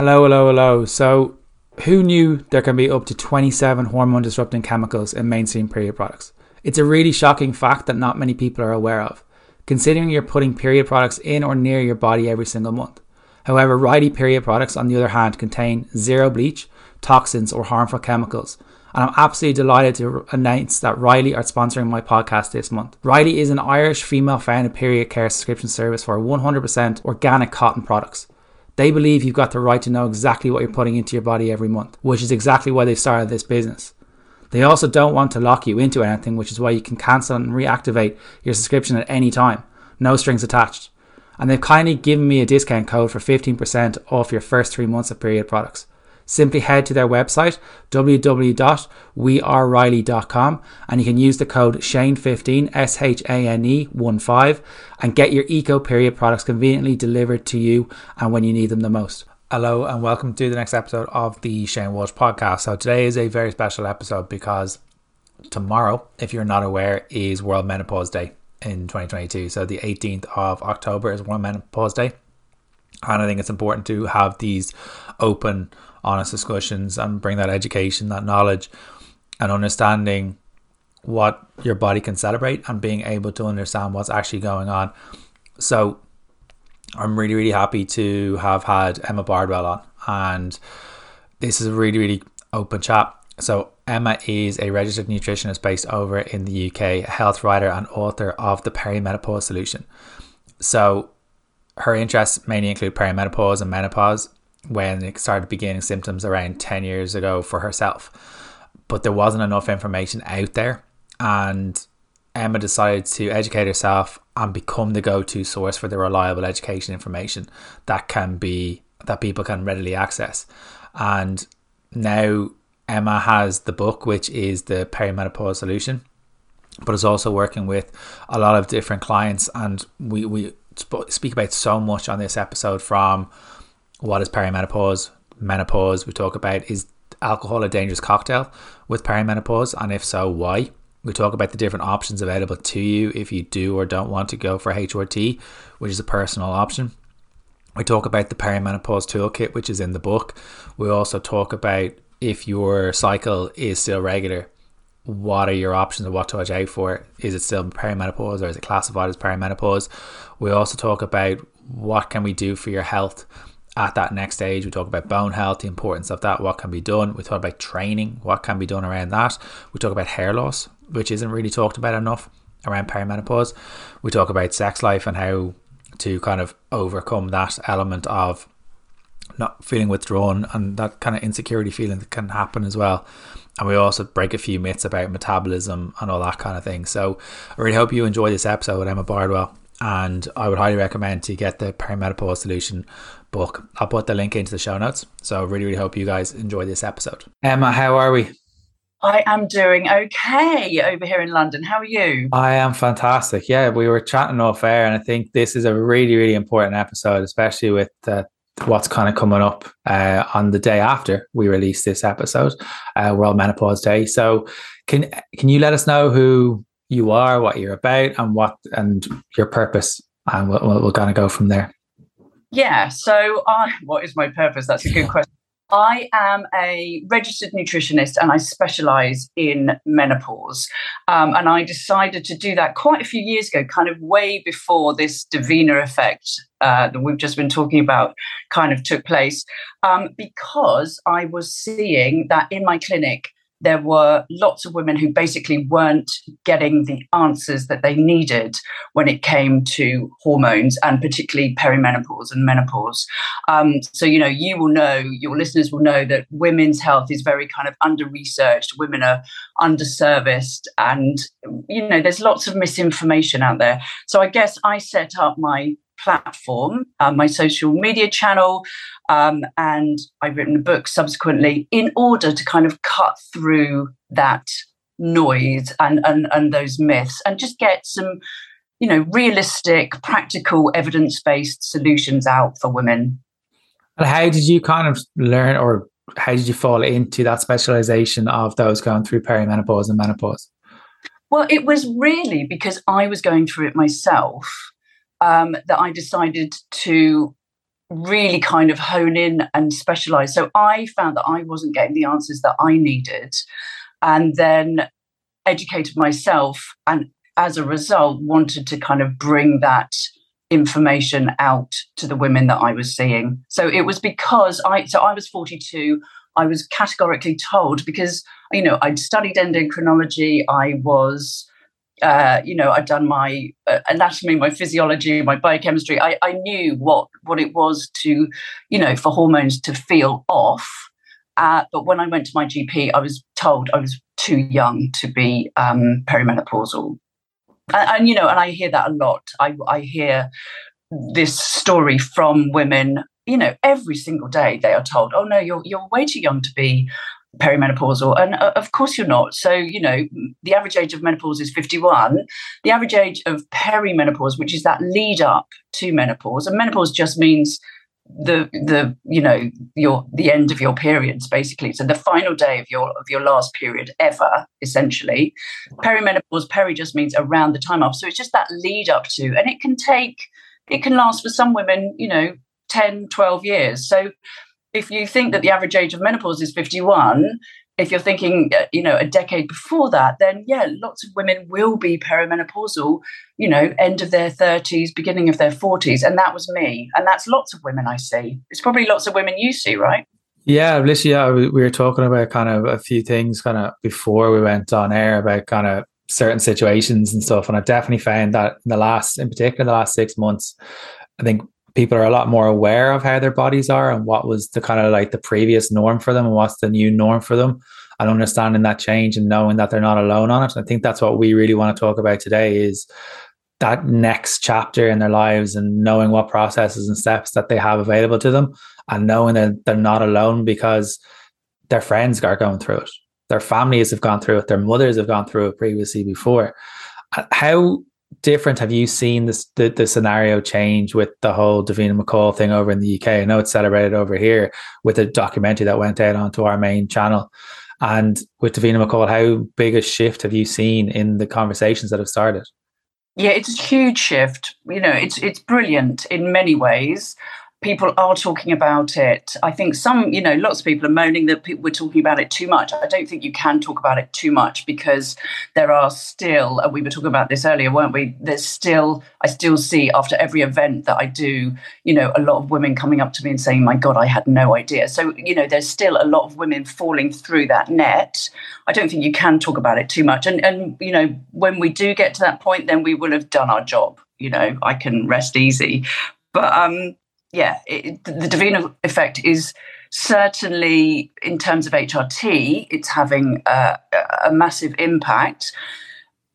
Hello, hello, hello. So, who knew there can be up to 27 hormone disrupting chemicals in mainstream period products? It's a really shocking fact that not many people are aware of, considering you're putting period products in or near your body every single month. However, Riley period products, on the other hand, contain zero bleach, toxins, or harmful chemicals. And I'm absolutely delighted to announce that Riley are sponsoring my podcast this month. Riley is an Irish female founded period care subscription service for 100% organic cotton products. They believe you've got the right to know exactly what you're putting into your body every month, which is exactly why they've started this business. They also don't want to lock you into anything, which is why you can cancel and reactivate your subscription at any time. No strings attached. And they've kindly given me a discount code for 15% off your first three months of period products simply head to their website www.weareriley.com and you can use the code Shane15 S H A N E 15 and get your eco period products conveniently delivered to you and when you need them the most. Hello and welcome to the next episode of the Shane Walsh podcast. So today is a very special episode because tomorrow, if you're not aware, is World Menopause Day in 2022. So the 18th of October is World Menopause Day. And I think it's important to have these open honest discussions and bring that education, that knowledge, and understanding what your body can celebrate and being able to understand what's actually going on. So, I'm really, really happy to have had Emma Bardwell on, and this is a really, really open chat. So, Emma is a registered nutritionist based over in the UK, a health writer and author of the Perimenopause Solution. So, her interests mainly include perimenopause and menopause, when it started beginning symptoms around 10 years ago for herself. But there wasn't enough information out there. And Emma decided to educate herself and become the go to source for the reliable education information that can be that people can readily access. And now Emma has the book, which is the perimenopause solution, but is also working with a lot of different clients. And we, we speak about so much on this episode from what is perimenopause, menopause. We talk about is alcohol a dangerous cocktail with perimenopause, and if so, why? We talk about the different options available to you if you do or don't want to go for HRT, which is a personal option. We talk about the perimenopause toolkit, which is in the book. We also talk about if your cycle is still regular, what are your options and what to watch out for? Is it still perimenopause or is it classified as perimenopause? We also talk about what can we do for your health at that next stage, we talk about bone health, the importance of that, what can be done. We talk about training, what can be done around that. We talk about hair loss, which isn't really talked about enough around perimenopause. We talk about sex life and how to kind of overcome that element of not feeling withdrawn and that kind of insecurity feeling that can happen as well. And we also break a few myths about metabolism and all that kind of thing. So I really hope you enjoy this episode with Emma Bardwell. And I would highly recommend to get the perimenopause solution book. I'll put the link into the show notes. So I really, really hope you guys enjoy this episode. Emma, how are we? I am doing okay over here in London. How are you? I am fantastic. Yeah, we were chatting off air, and I think this is a really, really important episode, especially with uh, what's kind of coming up uh, on the day after we release this episode, uh, World Menopause Day. So, can can you let us know who you are, what you're about, and what and your purpose, and we'll, we'll, we'll kind of go from there. Yeah. So, I, what is my purpose? That's a good question. I am a registered nutritionist and I specialize in menopause. Um, and I decided to do that quite a few years ago, kind of way before this Davina effect uh, that we've just been talking about kind of took place, um, because I was seeing that in my clinic there were lots of women who basically weren't getting the answers that they needed when it came to hormones and particularly perimenopause and menopause. Um, so, you know, you will know, your listeners will know that women's health is very kind of under researched, women are underserviced, and, you know, there's lots of misinformation out there. So, I guess I set up my platform, uh, my social media channel, um, and I've written a book subsequently in order to kind of cut through that noise and, and, and those myths and just get some, you know, realistic, practical, evidence based solutions out for women. And how did you kind of learn or how did you fall into that specialization of those going through perimenopause and menopause? Well, it was really because I was going through it myself um, that I decided to really kind of hone in and specialize. So I found that I wasn't getting the answers that I needed, and then educated myself, and as a result, wanted to kind of bring that information out to the women that I was seeing. So it was because I so I was 42. I was categorically told because you know I'd studied endocrinology. I was uh, you know, I'd done my uh, anatomy, my physiology, my biochemistry. I, I knew what what it was to, you know, for hormones to feel off. Uh, but when I went to my GP, I was told I was too young to be um, perimenopausal, and, and, you know, and I hear that a lot. I I hear this story from women. You know, every single day they are told, "Oh no, you're you're way too young to be perimenopausal and uh, of course you're not. So you know the average age of menopause is 51 the average age of perimenopause which is that lead up to menopause and menopause just means the the you know your the end of your periods basically. So the final day of your of your last period ever essentially. Perimenopause peri just means around the time of so it's just that lead up to and it can take it can last for some women you know 10 12 years. So if you think that the average age of menopause is 51 if you're thinking uh, you know a decade before that then yeah lots of women will be perimenopausal you know end of their 30s beginning of their 40s and that was me. And that's lots of women i see. It's probably lots of women you see right? Yeah yeah we were talking about kind of a few things kind of before we went on air about kind of certain situations and stuff and i definitely found that in the last in particular the last six months i think people are a lot more aware of how their bodies are and what was the kind of like the previous norm for them and what's the new norm for them and understanding that change and knowing that they're not alone on it. I think that's what we really want to talk about today is that next chapter in their lives and knowing what processes and steps that they have available to them and knowing that they're not alone because their friends are going through it. Their families have gone through it. Their mothers have gone through it previously before. Uh, how different have you seen this the, the scenario change with the whole Davina McCall thing over in the UK? I know it's celebrated over here with a documentary that went out onto our main channel. And with Davina McCall, how big a shift have you seen in the conversations that have started? Yeah, it's a huge shift. You know, it's it's brilliant in many ways people are talking about it. I think some, you know, lots of people are moaning that people, we're talking about it too much. I don't think you can talk about it too much because there are still, and we were talking about this earlier, weren't we? There's still, I still see after every event that I do, you know, a lot of women coming up to me and saying, my God, I had no idea. So, you know, there's still a lot of women falling through that net. I don't think you can talk about it too much. And, and you know, when we do get to that point, then we will have done our job. You know, I can rest easy. But um, yeah, it, the Davina effect is certainly in terms of HRT, it's having a, a, massive impact,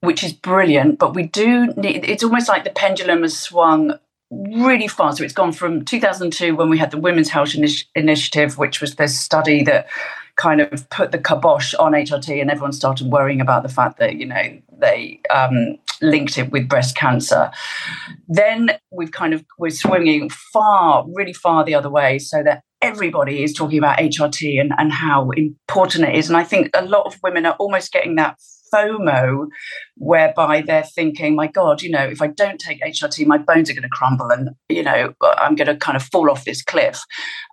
which is brilliant. But we do need, it's almost like the pendulum has swung really fast. So it's gone from 2002 when we had the Women's Health Initi- Initiative, which was this study that kind of put the kibosh on HRT and everyone started worrying about the fact that, you know, they um, linked it with breast cancer. Then we've kind of, we're swinging far, really far the other way so that everybody is talking about HRT and, and how important it is. And I think a lot of women are almost getting that FOMO, whereby they're thinking, my God, you know, if I don't take HRT, my bones are going to crumble and, you know, I'm going to kind of fall off this cliff.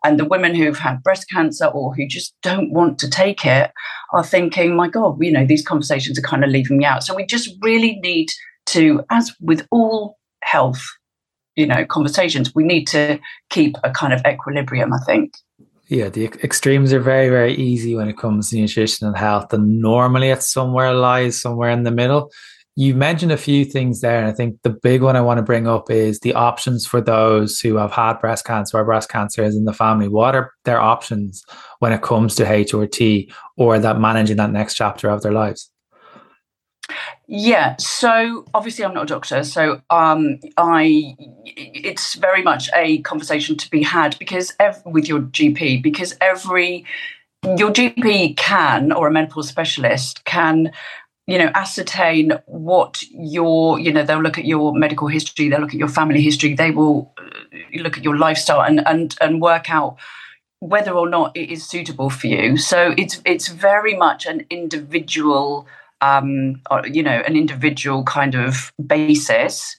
And the women who've had breast cancer or who just don't want to take it are thinking, my God, you know, these conversations are kind of leaving me out. So we just really need to, as with all health, you know, conversations, we need to keep a kind of equilibrium, I think. Yeah, the extremes are very, very easy when it comes to nutrition and health. And normally it's somewhere lies somewhere in the middle. You mentioned a few things there. And I think the big one I want to bring up is the options for those who have had breast cancer or breast cancer is in the family. What are their options when it comes to HRT or that managing that next chapter of their lives? Yeah, so obviously I'm not a doctor, so um, I it's very much a conversation to be had because ev- with your GP because every your GP can or a menopause specialist can you know ascertain what your you know they'll look at your medical history they'll look at your family history they will uh, look at your lifestyle and and and work out whether or not it is suitable for you. So it's it's very much an individual um, or, you know, an individual kind of basis.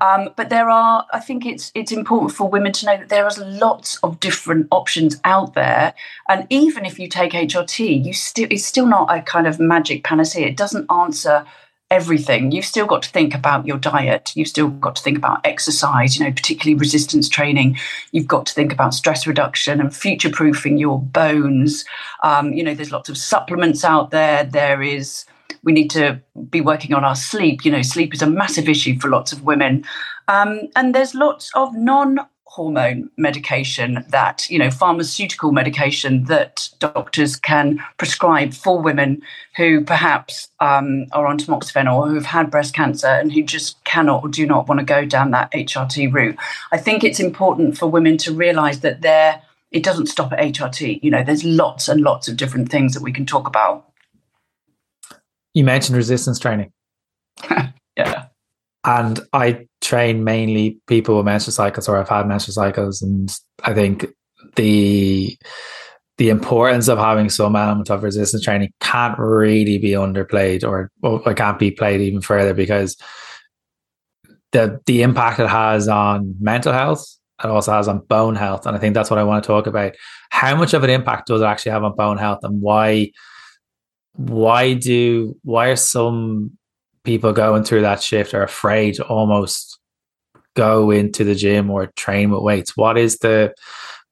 Um, but there are, I think it's it's important for women to know that there are lots of different options out there. And even if you take HRT, you still it's still not a kind of magic panacea. It doesn't answer everything. You've still got to think about your diet. You've still got to think about exercise, you know, particularly resistance training. You've got to think about stress reduction and future proofing your bones. Um, you know, there's lots of supplements out there. There is, we need to be working on our sleep. You know, sleep is a massive issue for lots of women. Um, and there's lots of non hormone medication that you know pharmaceutical medication that doctors can prescribe for women who perhaps um, are on tamoxifen or who've had breast cancer and who just cannot or do not want to go down that HRT route. I think it's important for women to realize that there it doesn't stop at HRT. You know, there's lots and lots of different things that we can talk about. You mentioned resistance training. yeah. And I train mainly people with menstrual cycles or I've had menstrual cycles. And I think the the importance of having some element of resistance training can't really be underplayed or, or can't be played even further because the the impact it has on mental health it also has on bone health and i think that's what i want to talk about how much of an impact does it actually have on bone health and why why do why are some people going through that shift are afraid to almost go into the gym or train with weights? What is the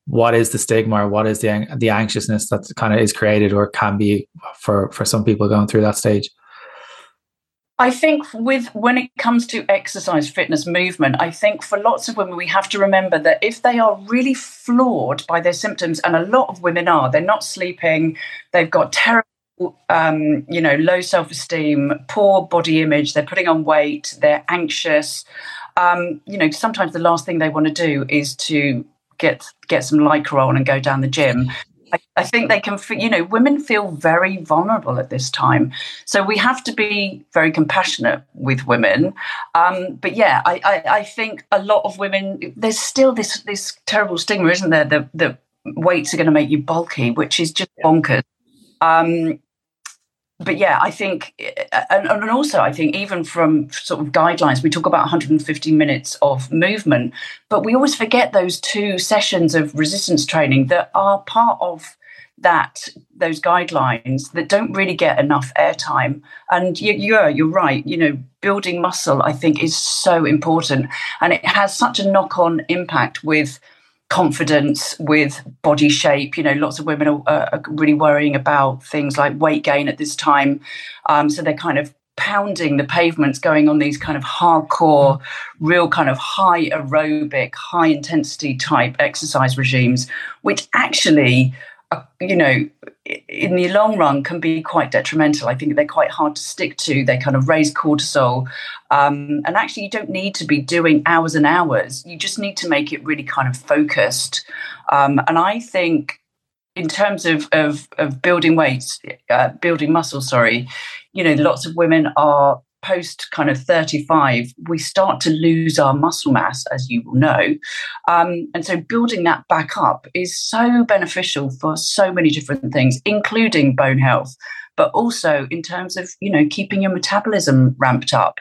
what is the stigma or what is the the anxiousness that kind of is created or can be for for some people going through that stage? I think with when it comes to exercise, fitness, movement, I think for lots of women we have to remember that if they are really flawed by their symptoms, and a lot of women are, they're not sleeping, they've got terrible um, you know, low self esteem, poor body image, they're putting on weight, they're anxious. Um, you know, sometimes the last thing they want to do is to get get some lycra on and go down the gym. I, I think they can, you know, women feel very vulnerable at this time. So we have to be very compassionate with women. Um, but yeah, I, I, I, think a lot of women, there's still this this terrible stigma, isn't there? That the weights are going to make you bulky, which is just bonkers. Um, but yeah, I think, eh, and, and, also I think even from sort of guidelines, we talk about 150 minutes of movement, but we always forget those two sessions of resistance training that are part of that those guidelines that don't really get enough airtime. And you, you're you're right. You know, building muscle I think is so important, and it has such a knock on impact with confidence with body shape. You know, lots of women are, are really worrying about things like weight gain at this time. Um, so they're kind of pounding the pavements, going on these kind of hardcore, real kind of high aerobic, high intensity type exercise regimes, which actually uh, you know, in the long run can be quite detrimental. I think they're quite hard to stick to. They kind of raise cortisol. Um, and actually, you don't need to be doing hours and hours. You just need to make it really kind of focused. Um, and I think, in terms of, of, of building weights, uh, building muscle, sorry, you know, lots of women are post kind of 35, we start to lose our muscle mass, as you will know. Um, and so building that back up is so beneficial for so many different things, including bone health, but also in terms of, you know, keeping your metabolism ramped up.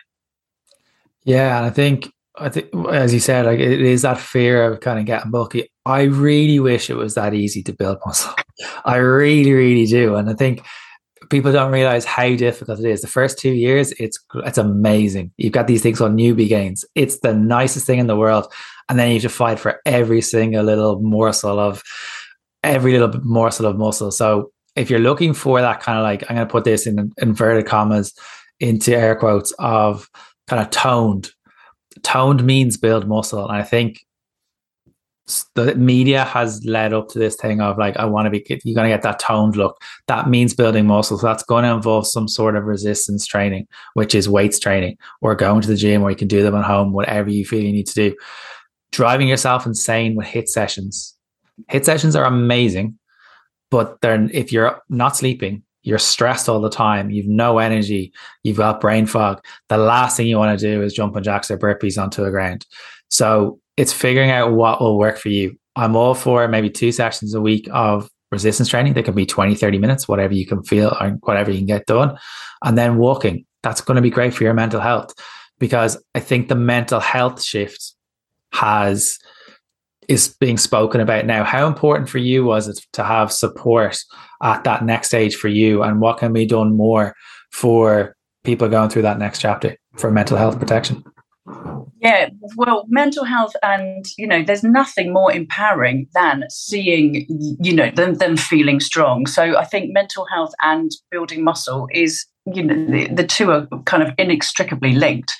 Yeah, I think I think as you said, like it is that fear of kind of getting bulky. I really wish it was that easy to build muscle. I really, really do. And I think people don't realize how difficult it is. The first two years, it's it's amazing. You've got these things called newbie gains. It's the nicest thing in the world, and then you have to fight for every single little morsel of every little morsel of muscle. So if you're looking for that kind of like, I'm going to put this in inverted commas into air quotes of kind of toned. Toned means build muscle, and I think the media has led up to this thing of like, I want to be, you're going to get that toned look. That means building muscle. So that's going to involve some sort of resistance training, which is weights training or going to the gym or you can do them at home, whatever you feel you need to do. Driving yourself insane with HIIT sessions. HIIT sessions are amazing, but they're, if you're not sleeping, you're stressed all the time, you've no energy, you've got brain fog. The last thing you want to do is jump on jacks or burpees onto the ground. So it's figuring out what will work for you. I'm all for maybe two sessions a week of resistance training. They can be 20, 30 minutes, whatever you can feel or whatever you can get done. And then walking. That's going to be great for your mental health because I think the mental health shift has is being spoken about now. How important for you was it to have support at that next stage for you, and what can be done more for people going through that next chapter for mental health protection? Yeah, well, mental health, and you know, there's nothing more empowering than seeing, you know, them feeling strong. So I think mental health and building muscle is you know the, the two are kind of inextricably linked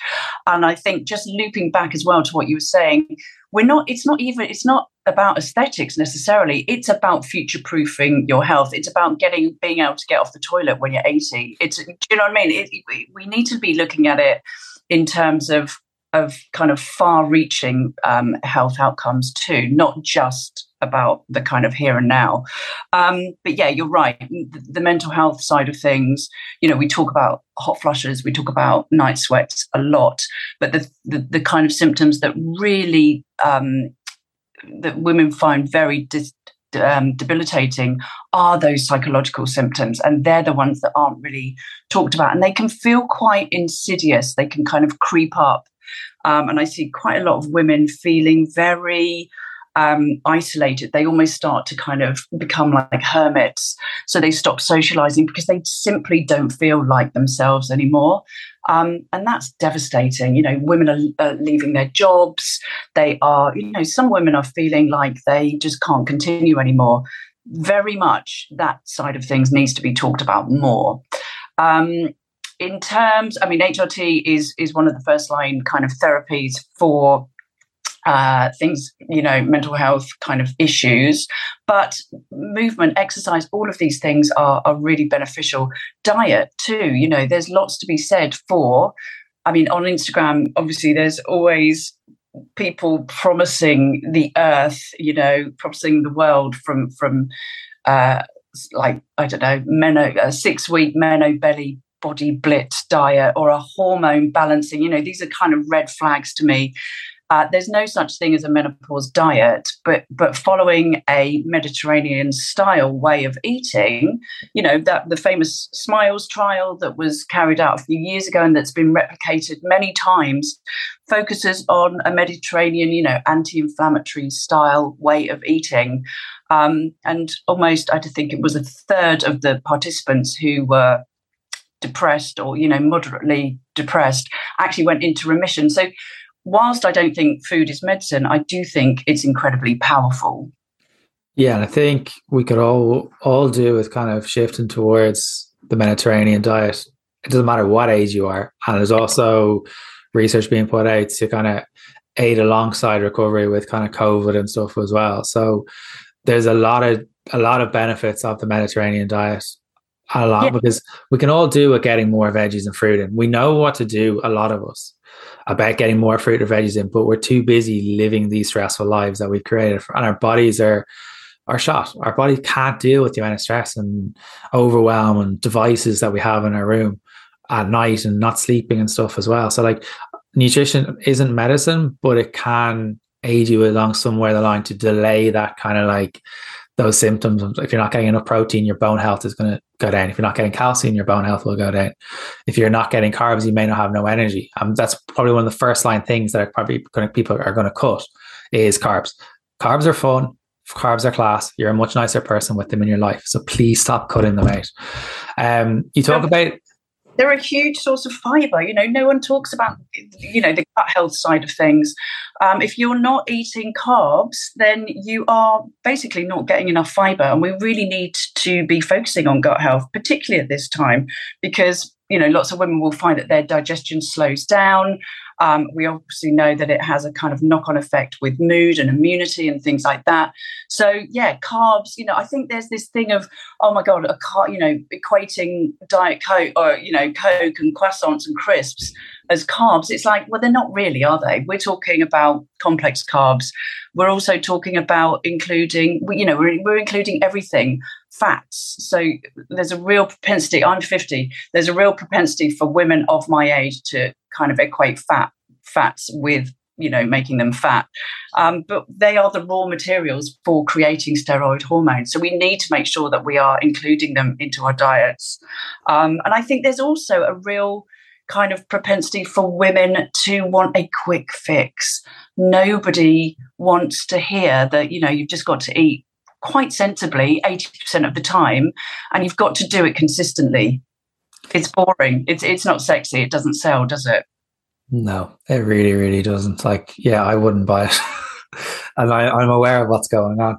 and i think just looping back as well to what you were saying we're not it's not even it's not about aesthetics necessarily. It's about future proofing your health. It's about getting being able to get off the toilet when you're 80 it's do you know what i mean? It, we need to be looking at it in terms of of kind of far reaching um, health outcomes too not just about the kind of here and now. Um, but yeah, you're right. The, the, mental health side of things, you know, we talk about hot flushes, we talk about night sweats a lot, but the the, the kind of symptoms that really um, that women find very dis- um, debilitating are those psychological symptoms, and they're the ones that aren't really talked about, and they can feel quite insidious. They can kind of creep up, um, and I see quite a lot of women feeling very um, isolated. They almost start to kind of become like hermits. So they stop socializing because they simply don't feel like themselves anymore. Um, and that's devastating. You know, women are, are leaving their jobs. They are, you know, some women are feeling like they just can't continue anymore. Very much that side of things needs to be talked about more. Um, in terms, I mean, HRT is is one of the first line kind of therapies for uh, things, you know, mental health kind of issues. But movement, exercise, all of these things are, are really beneficial. Diet, too, you know, there's lots to be said for. I mean, on Instagram, obviously, there's always people promising the earth, you know, promising the world from, from, uh, like I don't know, meno, a six week meno belly body blitz diet or a hormone balancing. You know, these are kind of red flags to me. Uh, there's no such thing as a menopause diet, but but following a Mediterranean style way of eating, you know that the famous Smiles trial that was carried out a few years ago and that's been replicated many times, focuses on a Mediterranean, you know, anti-inflammatory style way of eating, um, and almost I think it was a third of the participants who were depressed or you know moderately depressed actually went into remission. So whilst I don't think food is medicine, I do think it's incredibly powerful. Yeah, and I think we could all all do with kind of shifting towards the Mediterranean diet. It doesn't matter what age you are, and there's also research being put out to kind of aid alongside recovery with kind of COVID and stuff as well. So there's a lot of a lot of benefits of the Mediterranean diet. A lot yeah. because we can all do with getting more veggies and fruit in. We know what to do, a lot of us about getting more fruit or veggies in, but we're too busy living these stressful lives that we've created, and our bodies are are shot. Our body can't deal with the amount of stress and overwhelm and devices that we have in our room at night and not sleeping and stuff as well. So like nutrition isn't medicine, but it can aid you along somewhere the line to delay that kind of like those symptoms. If you're not getting enough protein, your bone health is going to go down. If you're not getting calcium, your bone health will go down. If you're not getting carbs, you may not have no energy. Um, that's probably one of the first line things that are probably going people are going to cut is carbs. Carbs are fun. Carbs are class. You're a much nicer person with them in your life. So please stop cutting them out. Um, you talk about they're a huge source of fiber. You know, no one talks about, you know, the gut health side of things. Um, if you're not eating carbs, then you are basically not getting enough fiber. And we really need to be focusing on gut health, particularly at this time, because, you know, lots of women will find that their digestion slows down. Um, we obviously know that it has a kind of knock on effect with mood and immunity and things like that. So, yeah, carbs, you know, I think there's this thing of, oh my God, a car, you know, equating Diet Coke or, you know, Coke and croissants and crisps as carbs. It's like, well, they're not really, are they? We're talking about complex carbs. We're also talking about including, you know, we're, we're including everything fats. So there's a real propensity, I'm 50, there's a real propensity for women of my age to kind of equate fat fats with you know making them fat. Um, but they are the raw materials for creating steroid hormones. So we need to make sure that we are including them into our diets. Um, and i think there's also a real kind of propensity for women to want a quick fix. Nobody wants to hear that you know you've just got to eat quite sensibly 80% of the time and you've got to do it consistently it's boring it's it's not sexy it doesn't sell does it no, it really, really doesn't. Like, yeah, I wouldn't buy it. and I, I'm aware of what's going on.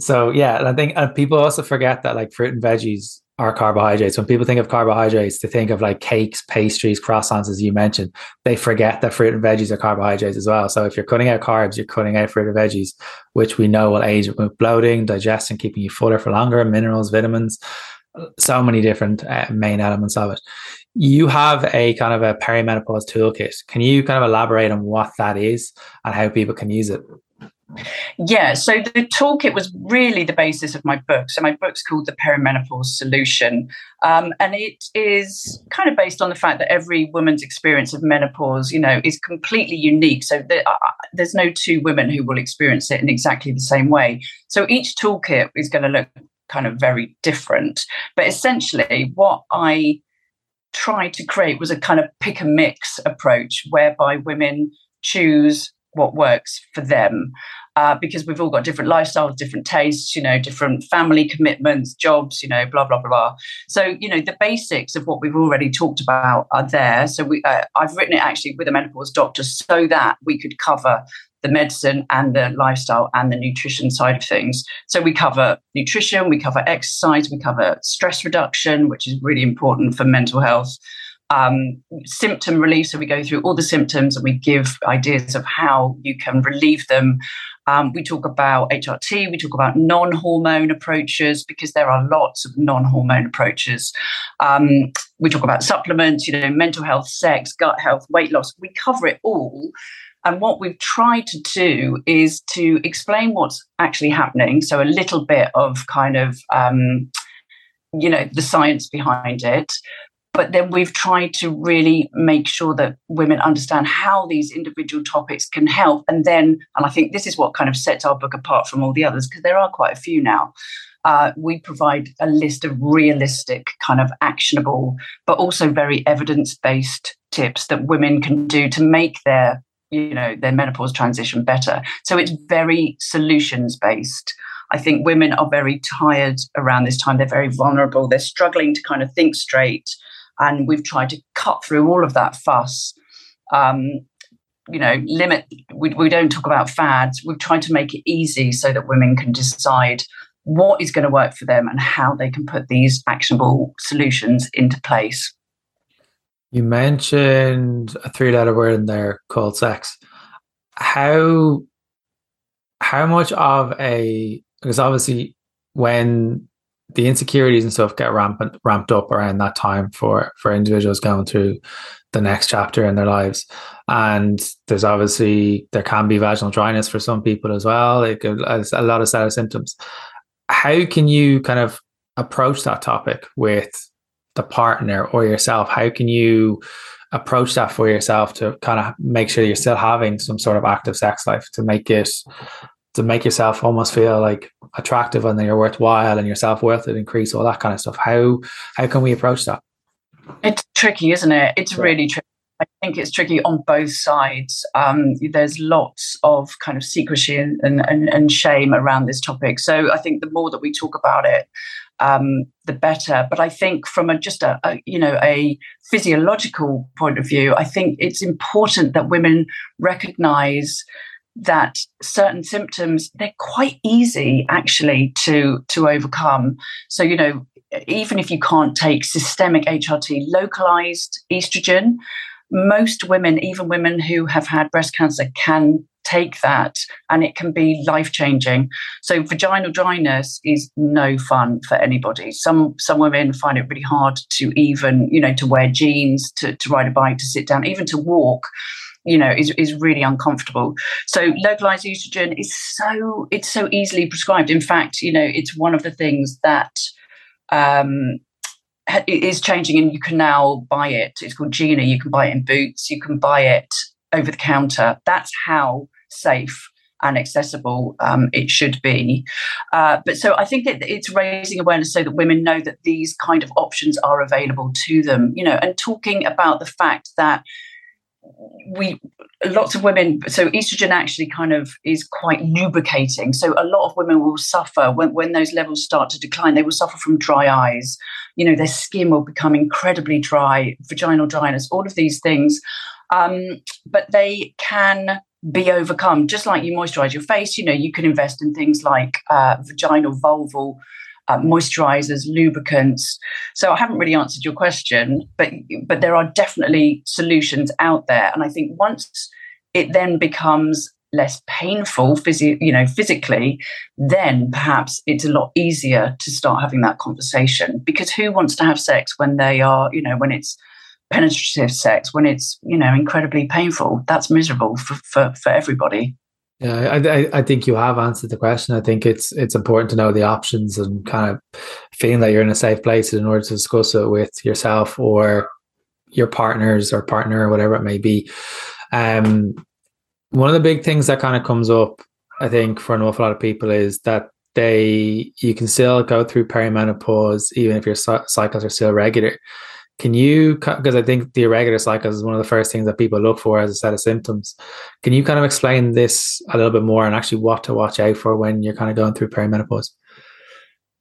So yeah, and I think and people also forget that like fruit and veggies are carbohydrates. When people think of carbohydrates, they think of like cakes, pastries, croissants, as you mentioned. They forget that fruit and veggies are carbohydrates as well. So if you're cutting out carbs, you're cutting out fruit and veggies, which we know will aid with bloating, digestion, keeping you fuller for longer, minerals, vitamins, so many different uh, main elements of it you have a kind of a perimenopause toolkit. Can you kind of elaborate on what that is and how people can use it? Yeah, so the toolkit was really the basis of my book. So my book's called The Perimenopause Solution, um, and it is kind of based on the fact that every woman's experience of menopause, you know, is completely unique. So there, uh, there's no two women who will experience it in exactly the same way. So each toolkit is going to look kind of very different. But essentially, what I tried to create was a kind of pick and mix approach whereby women choose what works for them uh, because we've all got different lifestyles different tastes you know different family commitments jobs you know blah blah blah so you know the basics of what we've already talked about are there so we uh, i've written it actually with a menopause doctor so that we could cover the medicine and the lifestyle and the nutrition side of things. So we cover nutrition, we cover exercise, we cover stress reduction, which is really important for mental health. Um, symptom relief. So we go through all the symptoms and we give ideas of how you can relieve them. Um, we talk about HRT, we talk about non hormone approaches because there are lots of non hormone approaches. Um, we talk about supplements, you know, mental health, sex, gut health, weight loss. We cover it all. And what we've tried to do is to explain what's actually happening. So, a little bit of kind of, um, you know, the science behind it. But then we've tried to really make sure that women understand how these individual topics can help. And then, and I think this is what kind of sets our book apart from all the others, because there are quite a few now. Uh, we provide a list of realistic, kind of actionable, but also very evidence based tips that women can do to make their you know their menopause transition better. So it's very solutions based i think women are very tired around this time. They're very vulnerable. They're struggling to kind of think straight and we've tried to cut through all of that fuss. Um, you know limit we, we don't talk about fads. We've tried to make it easy so that women can decide what is going to work for them and how they can put these actionable solutions into place. You mentioned a three letter word in there called sex. How how much of a because obviously when the insecurities and stuff get rampant ramped up around that time for for individuals going through the next chapter in their lives. And there's obviously there can be vaginal dryness for some people as well. Like a, a lot of set of symptoms. How can you kind of approach that topic with the partner or yourself? How can you approach that for yourself to kind of make sure you're still having some sort of active sex life to make it to make yourself almost feel like attractive and that you're worthwhile and your self worth would increase, all that kind of stuff. How how can we approach that? It's tricky, isn't it? It's really tricky. I think it's tricky on both sides. Um, there's lots of kind of secrecy and, and, and shame around this topic. So I think the more that we talk about it, um, the better. But I think from a, just a, a, you know a physiological point of view, I think it's important that women recognise that certain symptoms they're quite easy actually to to overcome. So you know even if you can't take systemic HRT, localized estrogen, most women, even women who have had breast cancer, can take that and it can be life changing. So vaginal dryness is no fun for anybody. Some some women find it really hard to even, you know, to wear jeans, to, to ride a bike, to sit down, even to walk you know is, is really uncomfortable. So localized estrogen is so it's so easily prescribed. In fact you know it's one of the things that um, is changing and you can now buy it. It's called gina. You can buy it in boots. You can buy it over the counter. That's how safe and accessible um, it should be. Uh, but so I think it, it's raising awareness so that women know that these kind of options are available to them, you know, and talking about the fact that we lots of women so estrogen actually kind of is quite lubricating. So a lot of women will suffer when, when those levels start to decline they will suffer from dry eyes. You know their skin will become incredibly dry vaginal dryness all of these things. Um, but they can be overcome just like you moisturize your face you know you can invest in things like uh, vaginal vulval uh, moisturizers, lubricants. So I haven't really answered your question, but but there are definitely solutions out there, and I think once it then becomes less painful physio- you know physically then perhaps it's a lot easier to start having that conversation. Because who wants to have sex when they are you know when it's penetrative sex when it's you know incredibly painful? That's miserable for for, for everybody yeah, I, I think you have answered the question. I think it's it's important to know the options and kind of feeling that you're in a safe place in order to discuss it with yourself or your partners or partner or whatever it may be. Um, one of the big things that kind of comes up, I think, for an awful lot of people is that they you can still go through perimenopause even if your cycles are still regular. Can you, because I think the irregular cycles is one of the first things that people look for as a set of symptoms. Can you kind of explain this a little bit more and actually what to watch out for when you're kind of going through perimenopause?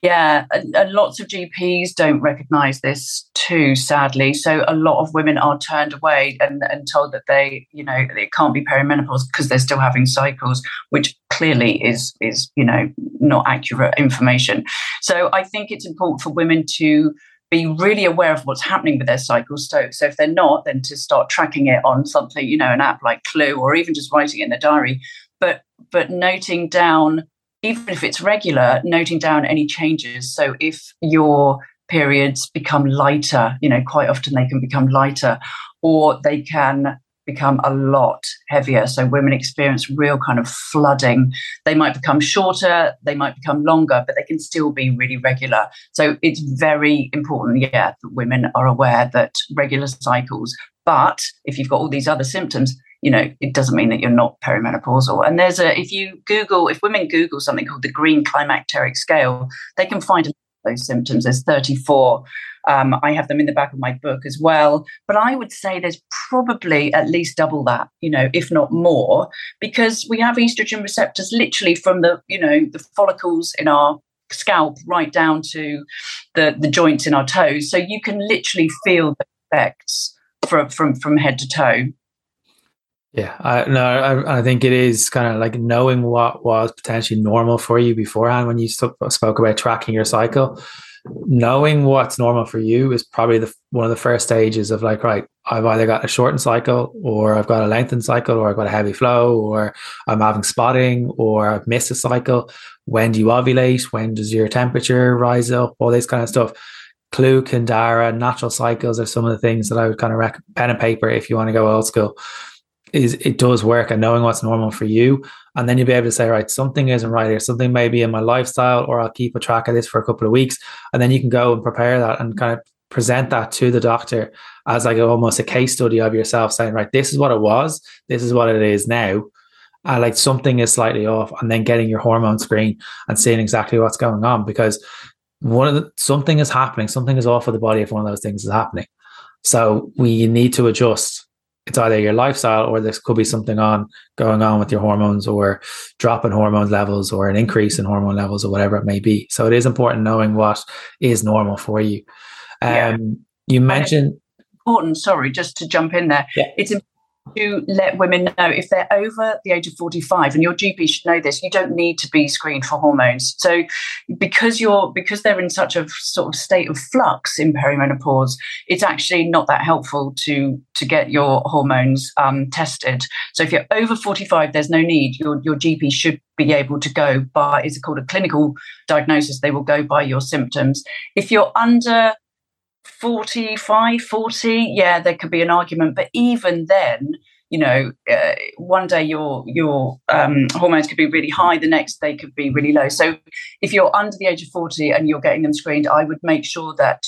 Yeah, and, and lots of GPs don't recognize this too, sadly. So a lot of women are turned away and, and told that they, you know, it can't be perimenopause because they're still having cycles, which clearly is is, you know, not accurate information. So I think it's important for women to be really aware of what's happening with their cycles. So, so if they're not, then to start tracking it on something, you know, an app like Clue, or even just writing it in the diary. But but noting down, even if it's regular, noting down any changes. So if your periods become lighter, you know, quite often they can become lighter, or they can become a lot heavier. So women experience real kind of flooding. They might become shorter, they might become longer, but they can still be really regular. So it's very important, yeah, that women are aware that regular cycles. But if you've got all these other symptoms, you know, it doesn't mean that you're not perimenopausal. And there's a, if you Google, if women Google something called the Greene Climacteric Scale, they can find those symptoms. There's 34 um, I have them in the back of my book as well. But I would say there's probably at least double that, you know, if not more, because we have estrogen receptors literally from the, you know, the follicles in our scalp right down to the, the joints in our toes. So you can literally feel the effects from, from, from head to toe. Yeah, I no, I, I think it is kind of like knowing what was potentially normal for you beforehand when you spoke about tracking your cycle knowing what's normal for you is probably the one of the first stages of like right i've either got a shortened cycle or i've got a lengthened cycle or i've got a heavy flow or i'm having spotting or i've missed a cycle. When do you ovulate? When does your temperature rise up? All this kind of stuff. Clue Kindara natural cycles are some of the things that i would kind of recommend pen and paper if you want to go old school is it does work and knowing what's normal for you. And then you'll be able to say right something isn't right here. Something may be in my lifestyle or i'll keep a track of this for a couple of weeks. And then you can go and prepare that and kind of present that to the doctor as like almost a case study of yourself saying right this is what it was. This is what it is now. Uh, like something is slightly off and then getting your hormone screen and seeing exactly what's going on because one of the something is happening. Something is off with the body if one of those things is happening. So we need to adjust it's either your lifestyle or this could be something on going on with your hormones or drop in hormone levels or an increase in hormone levels or whatever it may be. So it is important knowing what is normal for you. Um, yeah. You mentioned important. Sorry, just to jump in there. Yeah. It's to let women know if they're over the age of 45 and your gp should know this you don't need to be screened for hormones. So because you're because they're in such a sort of state of flux in perimenopause it's actually not that helpful to to get your hormones um, tested. So if you're over 45 there's no need. Your your gp should be able to go by is it called a clinical diagnosis? They will go by your symptoms. If you're under 45, 40, yeah, there could be an argument. But even then, you know, uh, one day your your um, hormones could be really high, the next they could be really low. So if you're under the age of 40 and you're getting them screened, I would make sure that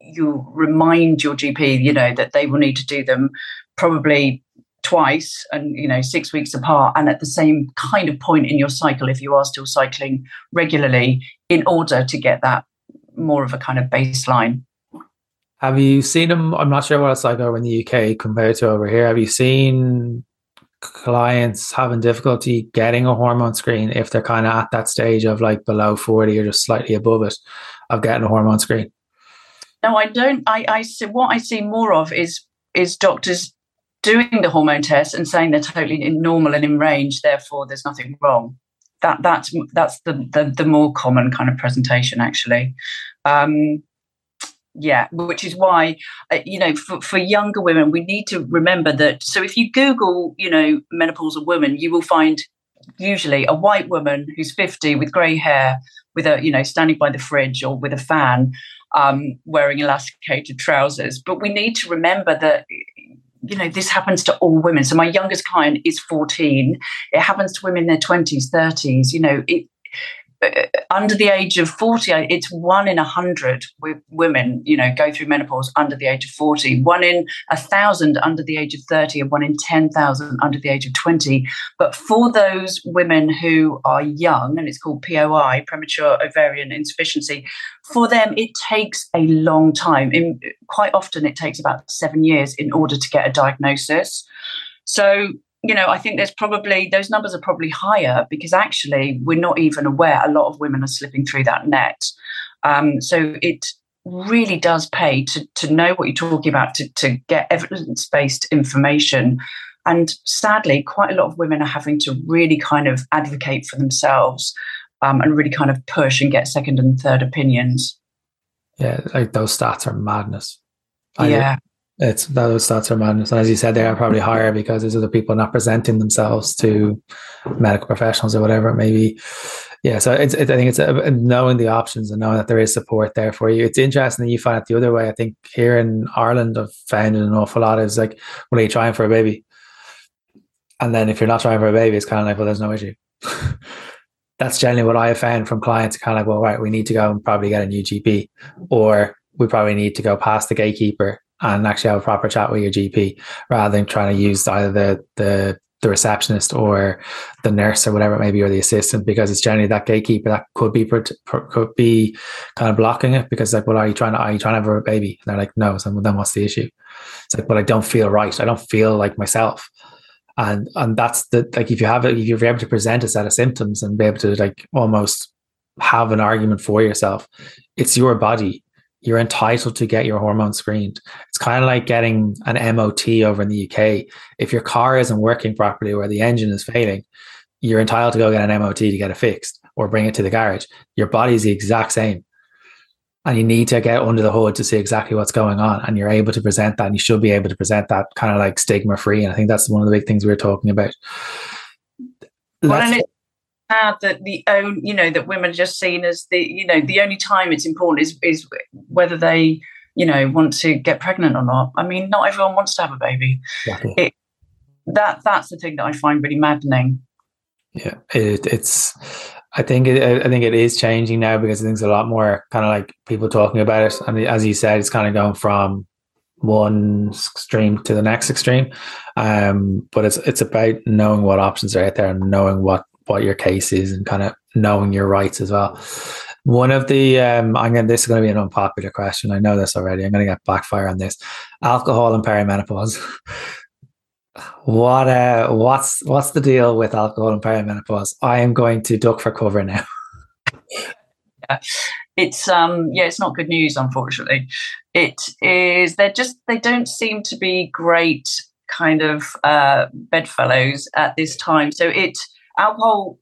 you remind your GP, you know, that they will need to do them probably twice and you know six weeks apart and at the same kind of point in your cycle if you are still cycling regularly in order to get that more of a kind of baseline have you seen them i'm not sure what it's like over in the uk compared to over here have you seen clients having difficulty getting a hormone screen if they're kind of at that stage of like below 40 or just slightly above it of getting a hormone screen no i don't i i see what i see more of is is doctors doing the hormone test and saying they're totally normal and in range, therefore there's nothing wrong. That that's that's the the, the more common kind of presentation actually. Um, yeah, which is why uh, you know for, for younger women we need to remember that. So if you Google you know menopausal woman, you will find usually a white woman who's 50 with grey hair with a you know standing by the fridge or with a fan um, wearing elasticated trousers but we need to remember that you know, this happens to all women. So my youngest client is 14. It happens to women in their 20s, 30s. You know, it, Uh, under the age of 40 it's one in a hundred women you know go through menopause under the age of 40 one in a thousand under the age of 30 and one in 10,000 under the age of 20 but for those women who are young and it's called POI premature ovarian insufficiency for them it takes a long time. In, quite often it takes about 7 years in order to get a diagnosis. So you know, I think there's probably those numbers are probably higher because actually we're not even aware a lot of women are slipping through that net. Um, so it really does pay to to know what you're talking about, to, to get evidence based information. And sadly, quite a lot of women are having to really kind of advocate for themselves um, and really kind of push and get second and third opinions. Yeah, like those stats are madness. yeah it's those stats are madness. And as you said, they are probably higher because there's other people not presenting themselves to medical professionals or whatever it may be. Yeah, so it's, it, I think it's uh, knowing the options and knowing that there is support there for you. It's interesting that you find it the other way. I think here in Ireland, I've found an awful lot is like, well, are you trying for a baby? And then if you're not trying for a baby, it's kind of like, well, there's no issue. That's generally what I have found from clients. Kind of like, well, right, we need to go and probably get a new GP, or we probably need to go past the gatekeeper and actually have a proper chat with your GP rather than trying to use either the the the receptionist or the nurse or whatever it may be or the assistant because it's generally that gatekeeper that could be could be kind of blocking it because like well are you trying to are you trying to have a baby? And they're like no so then what's the issue? It's like but I don't feel right. I don't feel like myself. And and that's the like if you have it if you're able to present a set of symptoms and be able to like almost have an argument for yourself it's your body you're entitled to get your hormones screened. It's kind of like getting an MOT over in the UK. If your car isn't working properly or the engine is failing, you're entitled to go get an MOT to get it fixed or bring it to the garage. Your body is the exact same. And you need to get under the hood to see exactly what's going on. And you're able to present that. And you should be able to present that kind of like stigma free. And I think that's one of the big things we were talking about. Well, sad that the own you know that women are just seen as the you know the only time it's important is is whether they you know want to get pregnant or not. I mean not everyone wants to have a baby. Exactly. it, that that's the thing that i find really maddening. Yeah it, it's i think it, i think it is changing now because i think there's a lot more kind of like people talking about it. And as you said it's kind of going from one extreme to the next extreme. Um, but it's it's about knowing what options are out there and knowing what what your case is and kind of knowing your rights as well. One of the um, I'm going. This is going to be an unpopular question. I know this already. I'm going to get backfire on this. Alcohol and perimenopause. what uh, what's what's the deal with alcohol and perimenopause? I am going to duck for cover now. It's um yeah, it's not good news. Unfortunately, it is. They're just they don't seem to be great kind of uh, bedfellows at this time. So it alcohol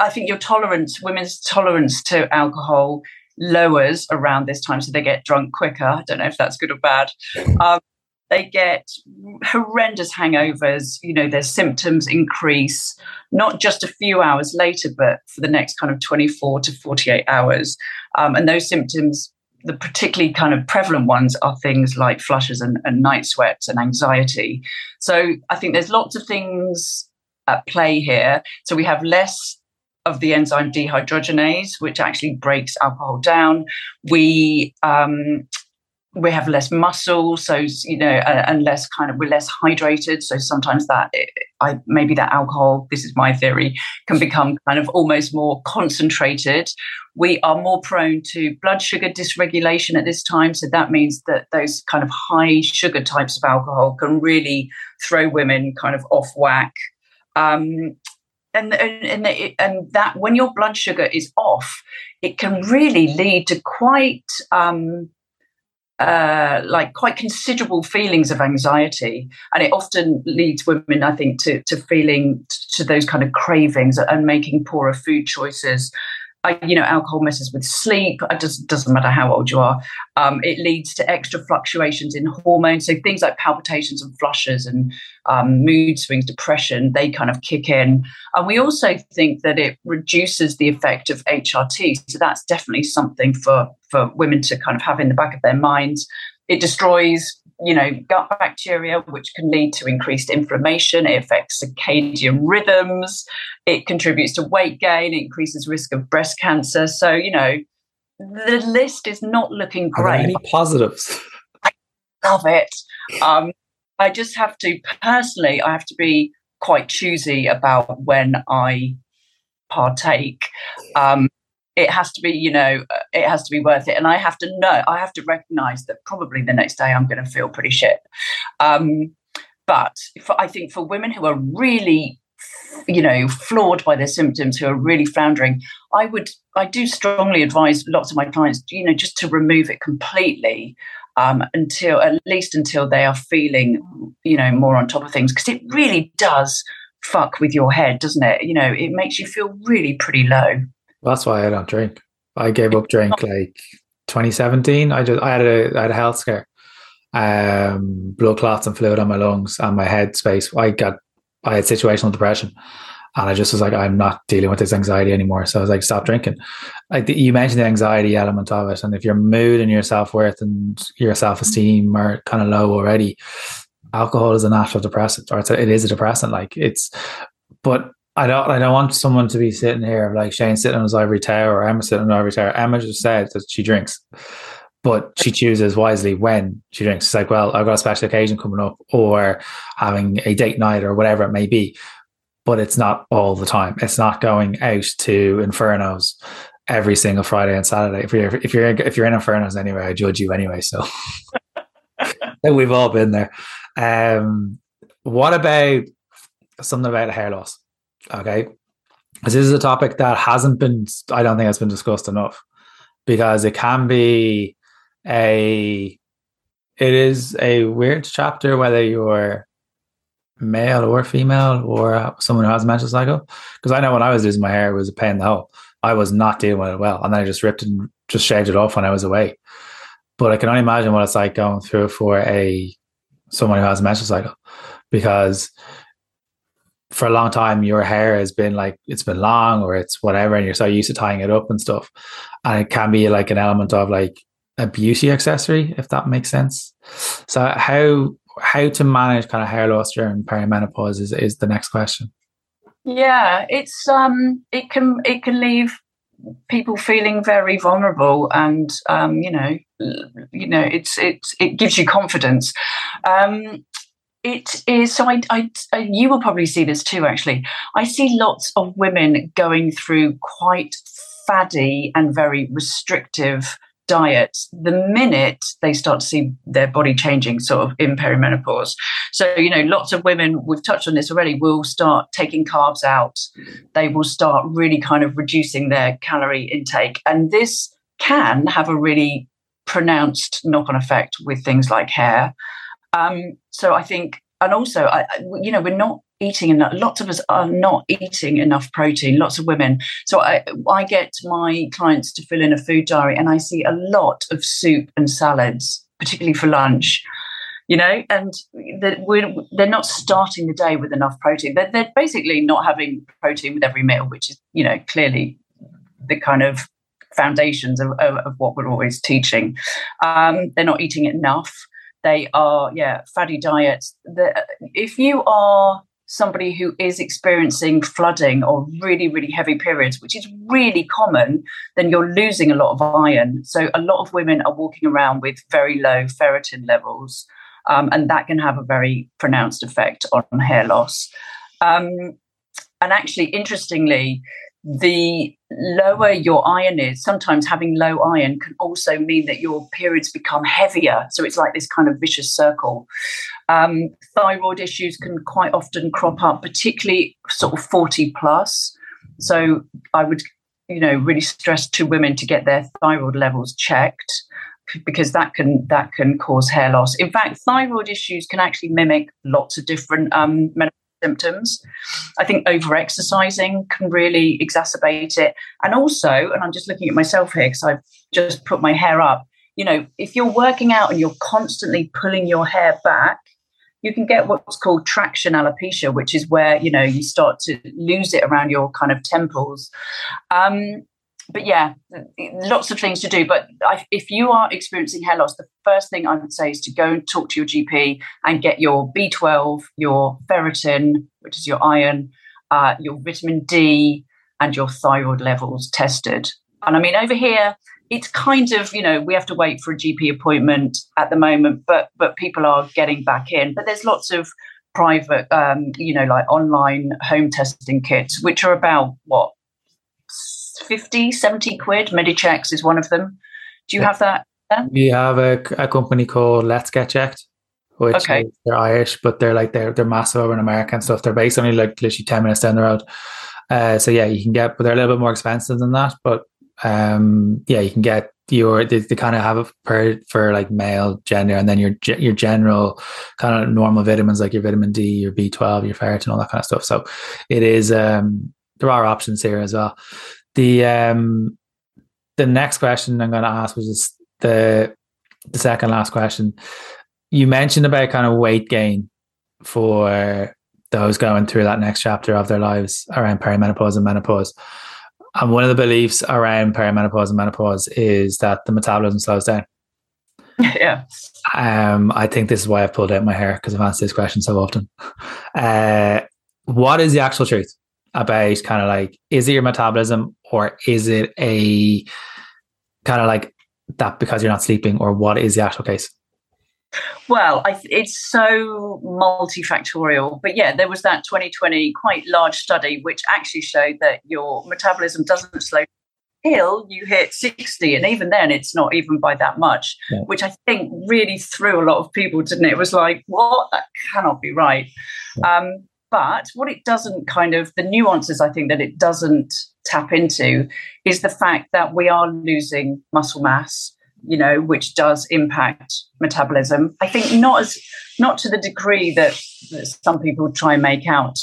i think your tolerance women's tolerance to alcohol lowers around this time so they get drunk quicker. I don't know if that's good or bad. Um, they get horrendous hangovers you know their symptoms increase not just a few hours later but for the next kind of 24 to 48 hours. Um, and those symptoms the particularly kind of prevalent ones are things like flushes and, and night sweats and anxiety. So i think there's lots of things at play here. So we have less of the enzyme dehydrogenase, which actually breaks alcohol down. We um, we have less muscle, so you know, and, less kind of we're less hydrated. So sometimes that I maybe that alcohol, this is my theory, can become kind of almost more concentrated. We are more prone to blood sugar dysregulation at this time, so that means that those kind of high sugar types of alcohol can really throw women kind of off whack. Um, and and and, that when your blood sugar is off, it can really lead to quite um, uh, like quite considerable feelings of anxiety, and it often leads women, I think, to to feeling to those kind of cravings and making poorer food choices you know, alcohol messes with sleep. It just doesn't matter how old you are. Um, it leads to extra fluctuations in hormones. So things like palpitations and flushes and um, mood swings, depression, they kind of kick in. And we also think that it reduces the effect of HRT. So that's definitely something for, for women to kind of have in the back of their minds. It destroys you know, gut bacteria, which can lead to increased inflammation. It affects circadian rhythms. It contributes to weight gain. It increases risk of breast cancer. So, you know, the list is not looking great. any positives? I love it. Um, I just have to personally, I have to be quite choosy about when I partake. Um, it has to be you know it has to be worth it. And i have to know i have to recognize that probably the next day i'm going to feel pretty shit. Um, but for, i think for women who are really you know flawed by their symptoms who are really floundering i would i do strongly advise lots of my clients you know just to remove it completely um, until at least until they are feeling you know more on top of things. Because it really does fuck with your head doesn't it? You know it makes you feel really pretty low that's why I don't drink. I gave up drink like 2017. I just I had a I had a health scare, um, blood clots and fluid on my lungs and my head space. I got I had situational depression, and I just was like, I'm not dealing with this anxiety anymore. So I was like, stop drinking. Like you mentioned the anxiety element of it, and if your mood and your self worth and your self esteem are kind of low already, alcohol is a natural depressant, or it's a, it is a depressant. Like it's, but I don't I don't want someone to be sitting here like Shane sitting on his ivory tower or Emma sitting on ivory tower. Emma just said that she drinks, but she chooses wisely when she drinks. It's like, well, I've got a special occasion coming up or having a date night or whatever it may be. But it's not all the time. It's not going out to infernos every single Friday and Saturday. If you're if you're if you're in infernos anyway, I judge you anyway. So we've all been there. Um, what about something about hair loss? Okay. This is a topic that hasn't been, I don't think it's been discussed enough because it can be a, it is a weird chapter whether you're male or female or someone who has a menstrual cycle. Because I know when I was losing my hair, it was a pain in the hole. I was not dealing with it well. And then I just ripped and just shaved it off when I was away. But I can only imagine what it's like going through for a someone who has a menstrual cycle because for a long time your hair has been like it's been long or it's whatever and you're so used to tying it up and stuff. And it can be like an element of like a beauty accessory if that makes sense. So how how to manage kind of hair loss during perimenopause is, is the next question. Yeah it's um it can it can leave people feeling very vulnerable and um you know you know it's it's it gives you confidence. Um it is so I, I, uh, you will probably see this too actually. I see lots of women going through quite faddy and very restrictive diets the minute they start to see their body changing sort of in perimenopause. So you know lots of women we've touched on this already will start taking carbs out. They will start really kind of reducing their calorie intake. And this can have a really pronounced knock-on effect with things like hair um, so I think, and also, I, you know, we're not eating enough. Lots of us are not eating enough protein. Lots of women. So I, I get my clients to fill in a food diary, and I see a lot of soup and salads, particularly for lunch. You know, and we're, they're not starting the day with enough protein. They're, they're basically not having protein with every meal, which is, you know, clearly the kind of foundations of, of, of what we're always teaching. Um, they're not eating enough they are, yeah, fatty diets. If you are somebody who is experiencing flooding or really, really heavy periods, which is really common, then you're losing a lot of iron. So a lot of women are walking around with very low ferritin levels, um, and that can have a very pronounced effect on hair loss. Um, and actually, interestingly, the lower your iron is, sometimes having low iron can also mean that your periods become heavier. So it's like this kind of vicious circle. Um, thyroid issues can quite often crop up, particularly sort of 40 plus. So I would, you know, really stress to women to get their thyroid levels checked because that can that can cause hair loss. In fact, thyroid issues can actually mimic lots of different um, symptoms. I think over exercising can really exacerbate it. And also, and I'm just looking at myself here because I've just put my hair up, you know, if you're working out and you're constantly pulling your hair back, you can get what's called traction alopecia, which is where, you know, you start to lose it around your kind of temples. Um, but yeah, lots of things to do. But if you are experiencing hair loss, the first thing I would say is to go and talk to your GP and get your B12, your ferritin, which is your iron, uh, your vitamin D, and your thyroid levels tested. And I mean, over here, it's kind of you know we have to wait for a GP appointment at the moment, but but people are getting back in. But there's lots of private, um, you know, like online home testing kits, which are about what 50, 70 quid. Medichecks is one of them. Do you have that? We have a, a company called Let's Get Checked, which okay. they're Irish, but they're like they're they're massive over in America and stuff. They're based only like literally ten minutes down the road. Uh, so yeah, you can get, but they're a little bit more expensive than that. But um, yeah, you can get your they, they kind of have it per for like male gender, and then your your general kind of normal vitamins like your vitamin D, your B twelve, your ferritin, all that kind of stuff. So it is um, there are options here as well. The um the next question I'm going to ask was just the the second last question. You mentioned about kind of weight gain for those going through that next chapter of their lives around perimenopause and menopause. And one of the beliefs around perimenopause and menopause is that the metabolism slows down. Yeah. Um, I think this is why I've pulled out my hair because I've answered this question so often. Uh, what is the actual truth? About kind of like is it your metabolism or is it a kind of like that because you're not sleeping or what is the actual case well, th- it's so multifactorial. But yeah, there was that 2020 quite large study which actually showed that your metabolism doesn't slow till you hit 60. And even then, it's not even by that much, yeah. which I think really threw a lot of people, didn't it? It was like, what? That cannot be right. Yeah. Um, but what it doesn't kind of, the nuances I think that it doesn't tap into is the fact that we are losing muscle mass, you know, which does impact metabolism. I think not as, not to the degree that, that some people try and make out.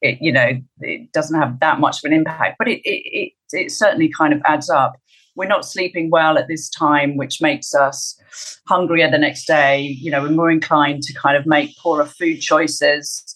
It, you know, it doesn't have that much of an impact, but it, it, it, it certainly kind of adds up we're not sleeping well at this time, which makes us hungrier the next day. You know, we're more inclined to kind of make poorer food choices.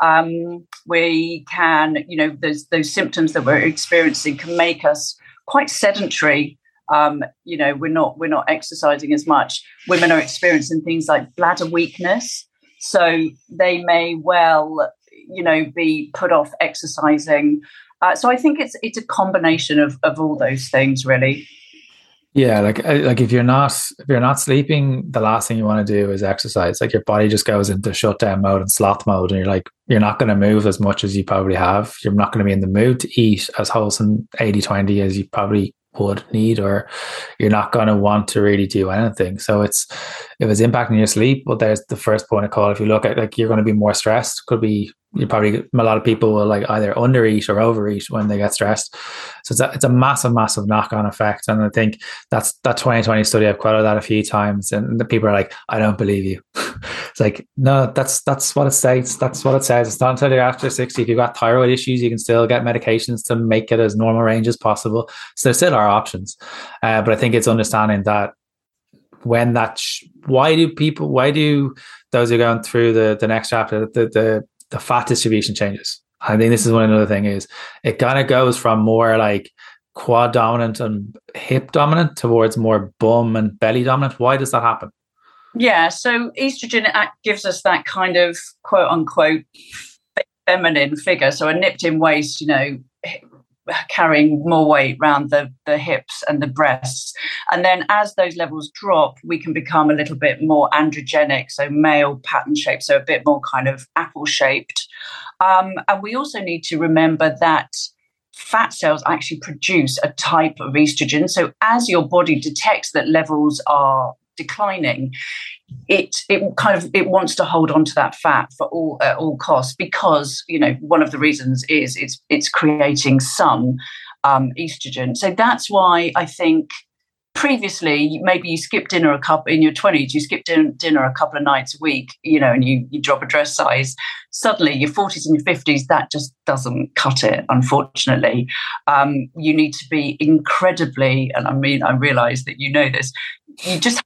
Um, we can, you know, those those symptoms that we're experiencing can make us quite sedentary. Um, you know, we're not we're not exercising as much. Women are experiencing things like bladder weakness, so they may well, you know, be put off exercising. Uh, so I think it's it's a combination of of all those things, really. Yeah, like uh, like if you're not if you're not sleeping, the last thing you want to do is exercise. Like your body just goes into shutdown mode and sloth mode, and you're like you're not going to move as much as you probably have. You're not going to be in the mood to eat as wholesome 80-20 as you probably would need, or you're not going to want to really do anything. So it's if it's impacting your sleep, well, there's the first point of call. If you look at like you're going to be more stressed, could be you probably a lot of people will like either undereat or overeat when they get stressed. So it's a, it's a massive, massive knock on effect. And I think that's that 2020 study. I've quoted that a few times, and the people are like, "I don't believe you." it's like, no, that's that's what it states. That's what it says. It's not until you're after 60. If you've got thyroid issues, you can still get medications to make it as normal range as possible. So there still are options, uh, but I think it's understanding that when that sh- why do people why do those who are going through the the next chapter the the the fat distribution changes. I think this is one another thing is it kind of goes from more like quad dominant and hip dominant towards more bum and belly dominant. Why does that happen? Yeah, so estrogen gives us that kind of quote unquote feminine figure, so a nipped in waist, you know, carrying more weight around the, the hips and the breasts. And then as those levels drop, we can become a little bit more androgenic, so male pattern shape, so a bit more kind of apple shaped. Um, and we also need to remember that fat cells actually produce a type of estrogen. So as your body detects that levels are declining, it it kind of it wants to hold on to that fat for all at all costs because you know one of the reasons is it's it's creating some um, estrogen. So that's why I think previously maybe you skip dinner a couple in your 20s you skipped dinner a couple of nights a week you know and you, you drop a dress size suddenly your 40s and your 50s that just doesn't cut it unfortunately um, you need to be incredibly and i mean i realize that you know this you just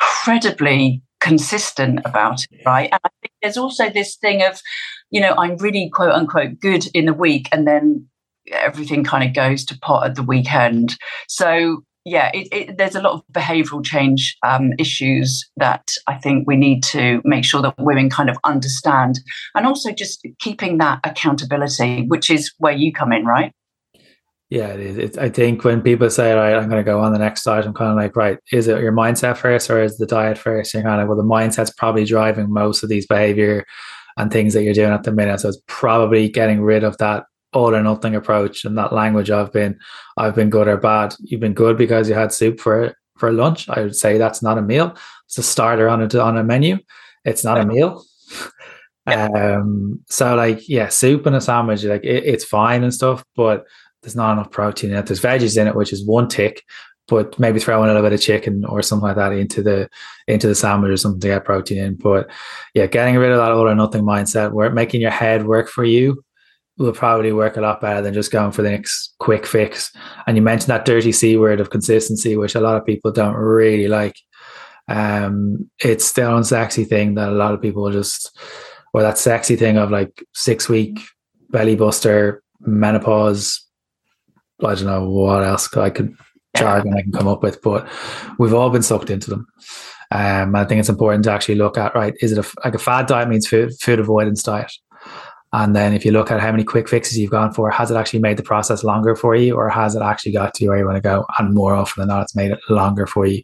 incredibly consistent about it right? And i think there's also this thing of you know i'm really quote unquote good in the week and then everything kind of goes to pot at the weekend. So yeah, it, it, there's a lot of behavioural change um, issues that I think we need to make sure that women kind of understand, and also just keeping that accountability, which is where you come in, right? Yeah, it is. It's, I think when people say, "Right, I'm going to go on the next diet," I'm kind of like, "Right, is it your mindset first, or is the diet first? You're kind of well, the mindset's probably driving most of these behavior and things that you're doing at the minute. So it's probably getting rid of that all or nothing approach and that language I've been I've been good or bad. You've been good because you had soup for for lunch. I would say that's not a meal. It's a starter on a on a menu. It's not a meal. Yeah. Um so like yeah, soup and a sandwich, like it, it's fine and stuff, but there's not enough protein in it. There's veggies in it, which is one tick, but maybe throw in a little bit of chicken or something like that into the into the sandwich or something to get protein in. But yeah, getting rid of that all or nothing mindset, where making your head work for you will probably work a lot better than just going for the next quick fix. And you mentioned that dirty C word of consistency, which a lot of people don't really like. Um, it's the unsexy thing that a lot of people just, or that sexy thing of like six week belly buster, menopause. I don't know what else I could jargon I can come up with, but we've all been sucked into them. Um, I think it's important to actually look at right. Is it a, like a fad diet means food, food avoidance diet? And then if you look at how many quick fixes you've gone for, has it actually made the process longer for you or has it actually got to where you want to go? And more often than not, it's made it longer for you.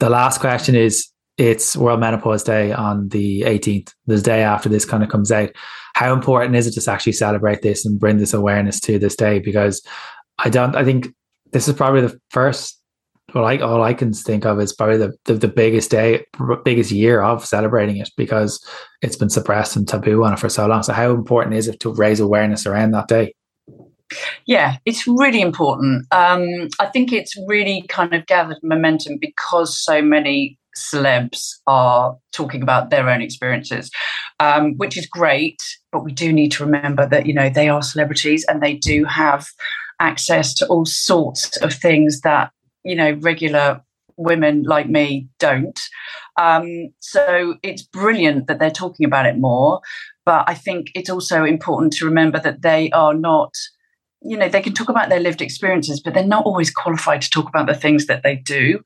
The last question is it's World Menopause Day on the 18th, the day after this kind of comes out. How important is it to actually celebrate this and bring this awareness to this day? Because I don't, I think this is probably the first well, I, all I can think of is probably the, the, the, biggest day, biggest year of celebrating it because it's been suppressed and taboo on it for so long. So, how important is it to raise awareness around that day? Yeah, it's really important. Um, I think it's really kind of gathered momentum because so many celebs are talking about their own experiences, um, which is great. But we do need to remember that you know they are celebrities and they do have access to all sorts of things that you know regular women like me don't. Um, so it's brilliant that they're talking about it more. But I think it's also important to remember that they are not you know they can talk about their lived experiences but they're not always qualified to talk about the things that they do.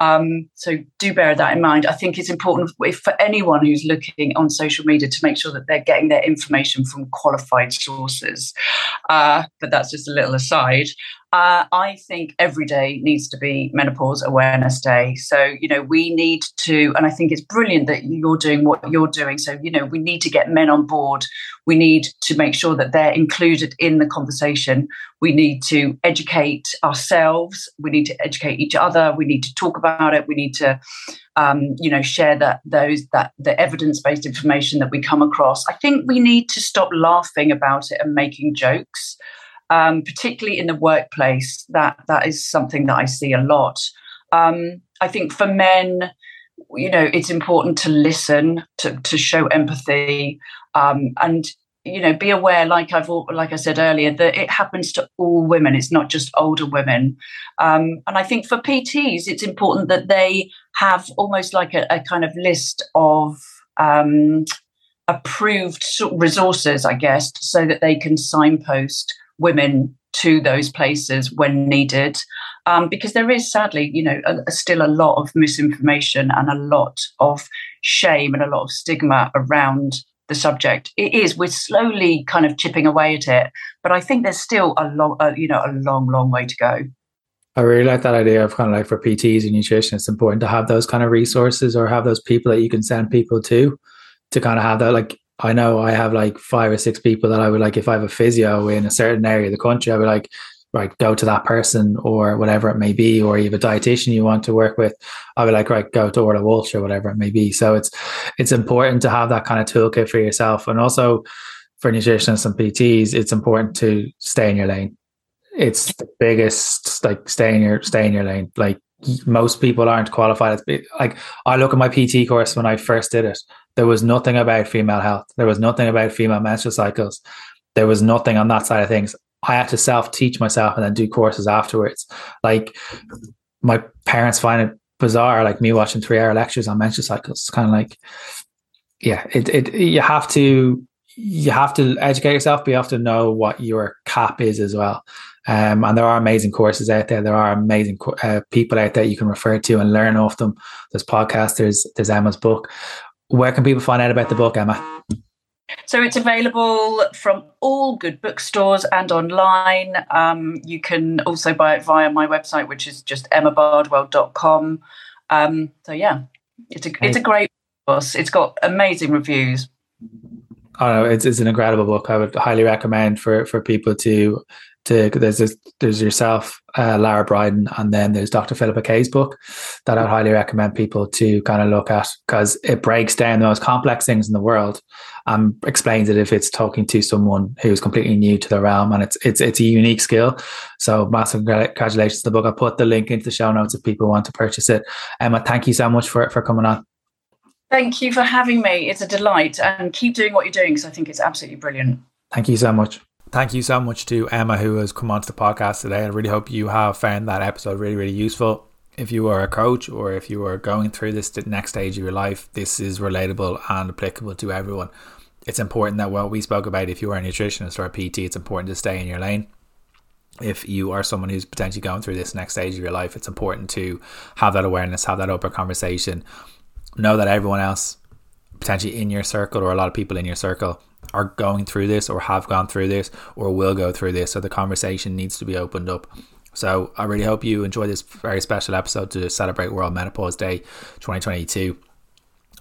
Um, so do bear that in mind. I think it's important if, for anyone who's looking on social media to make sure that they're getting their information from qualified sources. Uh, but that's just a little aside uh, I think every day needs to be Menopause Awareness Day. So, you know, we need to, and I think it's brilliant that you're doing what you're doing. So, you know, we need to get men on board. We need to make sure that they're included in the conversation. We need to educate ourselves. We need to educate each other. We need to talk about it. We need to, um, you know, share that those that the evidence-based information that we come across. I think we need to stop laughing about it and making jokes um, particularly in the workplace. That that is something that I see a lot. Um, I think for men, you know, it's important to listen, to to show empathy, um, and you know, be aware. Like I've like I said earlier, that it happens to all women. It's not just older women. Um, and I think for PTs, it's important that they have almost like a, a kind of list of um, approved resources, I guess, so that they can signpost women to those places when needed. Um, because there is sadly, you know, a, a, still a lot of misinformation and a lot of shame and a lot of stigma around the subject. It is. We're slowly kind of chipping away at it, but I think there's still a long, uh, you know, a long, long way to go. I really like that idea of kind of like for PTs and nutrition, it's important to have those kind of resources or have those people that you can send people to to kind of have that. Like, I know I have like five or six people that I would like, if I have a physio in a certain area of the country, I would like, right, go to that person or whatever it may be, or you have a dietitian you want to work with, I would like, right, go to Orla Walsh or whatever it may be. So it's it's important to have that kind of toolkit for yourself. And also for nutritionists and PTs, it's important to stay in your lane. It's the biggest like stay in your stay in your lane. Like most people aren't qualified. Like I look at my PT course when I first did it, there was nothing about female health. There was nothing about female menstrual cycles. There was nothing on that side of things. I had to self teach myself and then do courses afterwards. Like my parents find it bizarre, like me watching three hour lectures on menstrual cycles. It's kind of like, yeah, it, it, you have to, you have to educate yourself, but you have to know what your cap is as well. Um, and there are amazing courses out there. There are amazing uh, people out there you can refer to and learn off them. There's podcasts. There's there's Emma's book. Where can people find out about the book, Emma? So it's available from all good bookstores and online. Um, you can also buy it via my website, which is just emmabardwell.com. Um, so yeah, it's a it's a great book. It's got amazing reviews. Oh no, it's it's an incredible book. I would highly recommend for for people to to there's this, there's yourself, uh, Lara Briden, and then there's Dr. Philippa Kaye's book that I'd highly recommend people to kind of look at because it breaks down the most complex things in the world and explains it if it's talking to someone who's completely new to the realm and it's it's it's a unique skill. So massive congratulations to the book. I'll put the link into the show notes if people want to purchase it. Emma, thank you so much for for coming on. Thank you for having me. It's a delight and keep doing what you're doing because I think it's absolutely brilliant. Thank you so much thank you so much to Emma who has come onto the podcast today. I really hope you have found that episode really, really useful. If you are a coach or if you are going through this next stage of your life, this is relatable and applicable to everyone. It's important that what we spoke about, if you are a nutritionist or a PT, it's important to stay in your lane. If you are someone who's potentially going through this next stage of your life, it's important to have that awareness, have that open conversation, know that everyone else potentially in your circle or a lot of people in your circle are going through this or have gone through this or will go through this. So the conversation needs to be opened up. So I really hope you enjoy this very special episode to celebrate World Menopause Day 2022.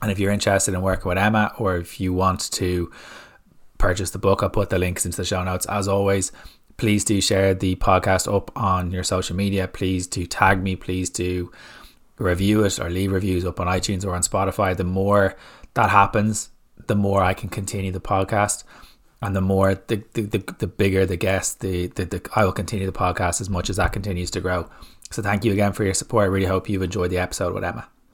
And if you're interested in working with Emma or if you want to purchase the book, I'll put the links into the show notes. As always, please do share the podcast up on your social media. Please do tag me. Please do review it or leave reviews up on iTunes or on Spotify. The more that happens, the more I can continue the podcast and the more the the, the, the bigger the guest the, the, the I will continue the podcast as much as that continues to grow. So thank you again for your support. I really hope you've enjoyed the episode with Emma.